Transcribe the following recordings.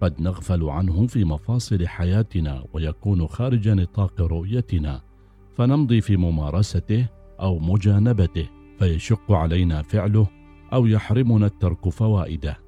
قد نغفل عنه في مفاصل حياتنا ويكون خارج نطاق رؤيتنا. فنمضي في ممارسته أو مجانبته فيشق علينا فعله أو يحرمنا الترك فوائده.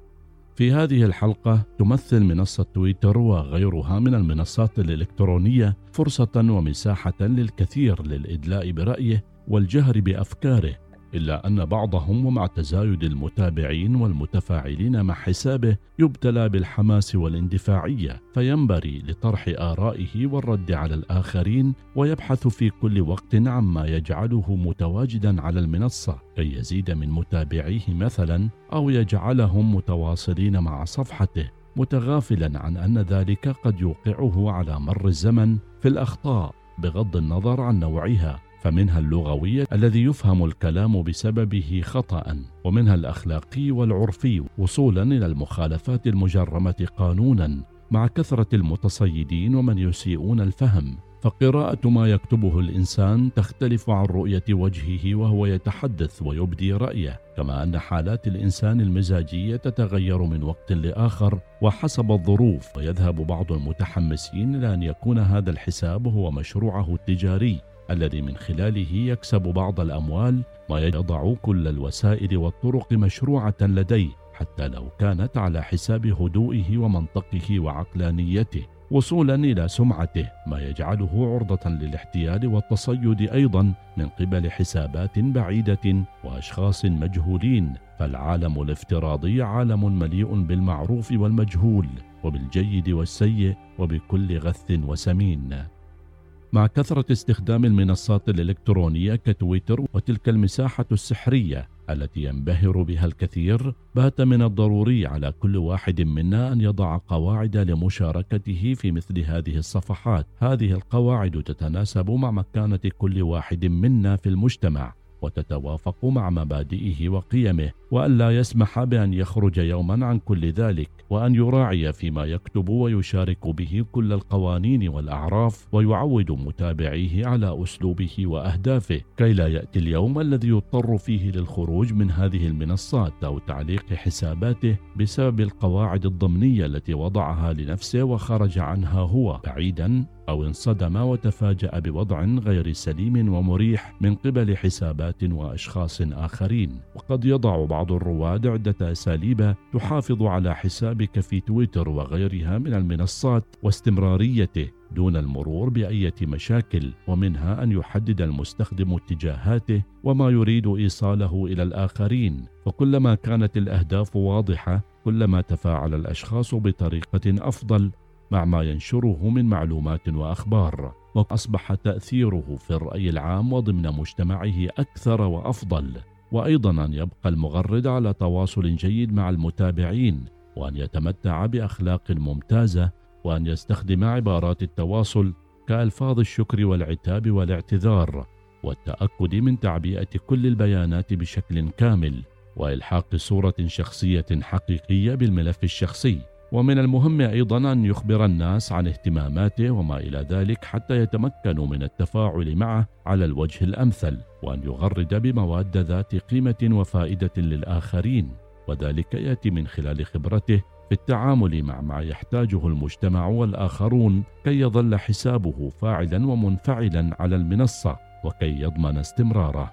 في هذه الحلقة تمثل منصة تويتر وغيرها من المنصات الإلكترونية فرصة ومساحة للكثير للإدلاء برأيه والجهر بأفكاره. إلا أن بعضهم ومع تزايد المتابعين والمتفاعلين مع حسابه يبتلى بالحماس والاندفاعية فينبري لطرح آرائه والرد على الآخرين ويبحث في كل وقت عما يجعله متواجدا على المنصة كي يزيد من متابعيه مثلا أو يجعلهم متواصلين مع صفحته متغافلا عن أن ذلك قد يوقعه على مر الزمن في الأخطاء بغض النظر عن نوعها. فمنها اللغوي الذي يفهم الكلام بسببه خطأ ومنها الأخلاقي والعرفي وصولا إلى المخالفات المجرمة قانونا مع كثرة المتصيدين ومن يسيئون الفهم. فقراءة ما يكتبه الإنسان تختلف عن رؤية وجهه وهو يتحدث ويبدي رأيه، كما أن حالات الإنسان المزاجية تتغير من وقت لآخر وحسب الظروف، ويذهب بعض المتحمسين إلى أن يكون هذا الحساب هو مشروعه التجاري، الذي من خلاله يكسب بعض الأموال ويضع كل الوسائل والطرق مشروعة لديه حتى لو كانت على حساب هدوئه ومنطقه وعقلانيته وصولا إلى سمعته ما يجعله عرضة للاحتيال والتصيد أيضا من قبل حسابات بعيدة وأشخاص مجهولين فالعالم الافتراضي عالم مليء بالمعروف والمجهول وبالجيد والسيء وبكل غث وسمين. مع كثرة استخدام المنصات الإلكترونية كتويتر وتلك المساحة السحرية التي ينبهر بها الكثير بات من الضروري على كل واحد منا أن يضع قواعد لمشاركته في مثل هذه الصفحات. هذه القواعد تتناسب مع مكانة كل واحد منا في المجتمع. وتتوافق مع مبادئه وقيمه والا يسمح بأن يخرج يوما عن كل ذلك وأن يراعي فيما يكتب ويشارك به كل القوانين والأعراف ويعود متابعيه على أسلوبه وأهدافه كي لا يأتي اليوم الذي يضطر فيه للخروج من هذه المنصات أو تعليق حساباته بسبب القواعد الضمنية التي وضعها لنفسه وخرج عنها هو بعيدا أو انصدم وتفاجأ بوضع غير سليم ومريح من قبل حسابات وأشخاص آخرين. وقد يضع بعض الرواد عدة أساليب تحافظ على حسابك في تويتر وغيرها من المنصات واستمراريته دون المرور بأية مشاكل ومنها أن يحدد المستخدم اتجاهاته وما يريد إيصاله إلى الآخرين. وكلما كانت الأهداف واضحة كلما تفاعل الأشخاص بطريقة أفضل مع ما ينشره من معلومات وأخبار وأصبح تأثيره في الرأي العام وضمن مجتمعه أكثر وأفضل وأيضا أن يبقى المغرد على تواصل جيد مع المتابعين وأن يتمتع بأخلاق ممتازه وأن يستخدم عبارات التواصل كألفاظ الشكر والعتاب والاعتذار والتأكد من تعبئة كل البيانات بشكل كامل وإلحاق صورة شخصية حقيقية بالملف الشخصي. ومن المهم أيضا أن يخبر الناس عن اهتماماته وما إلى ذلك حتى يتمكنوا من التفاعل معه على الوجه الأمثل وأن يغرد بمواد ذات قيمة وفائدة للآخرين. وذلك يأتي من خلال خبرته في التعامل مع ما يحتاجه المجتمع والآخرون كي يظل حسابه فاعلا ومنفعلا على المنصة وكي يضمن استمراره.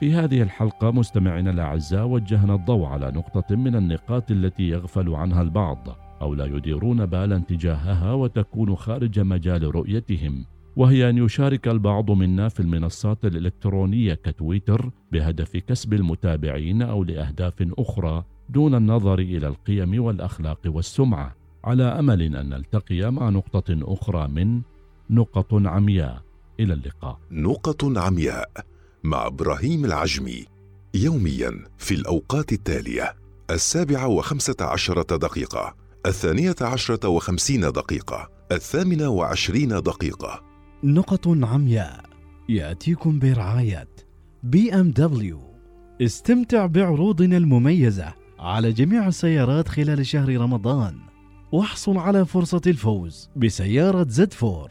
في هذه الحلقة مستمعينا الأعزاء وجهنا الضوء على نقطة من النقاط التي يغفل عنها البعض. أو لا يديرون بالا تجاهها وتكون خارج مجال رؤيتهم. وهي أن يشارك البعض منا في المنصات الالكترونيه كتويتر بهدف كسب المتابعين أو لأهداف أخرى دون النظر إلى القيم والأخلاق والسمعة. على أمل أن نلتقي مع نقطة أخرى من نقط عمياء. إلى اللقاء. نقط عمياء مع إبراهيم العجمي. يوميا في الأوقات التالية السابعة وخمسة عشرة دقيقة. الثانية عشرة وخمسين دقيقة الثامنة وعشرين دقيقة. نقط عمياء يأتيكم برعاية BMW. استمتع بعروضنا المميزة على جميع السيارات خلال شهر رمضان واحصل على فرصة الفوز بسيارة Z4.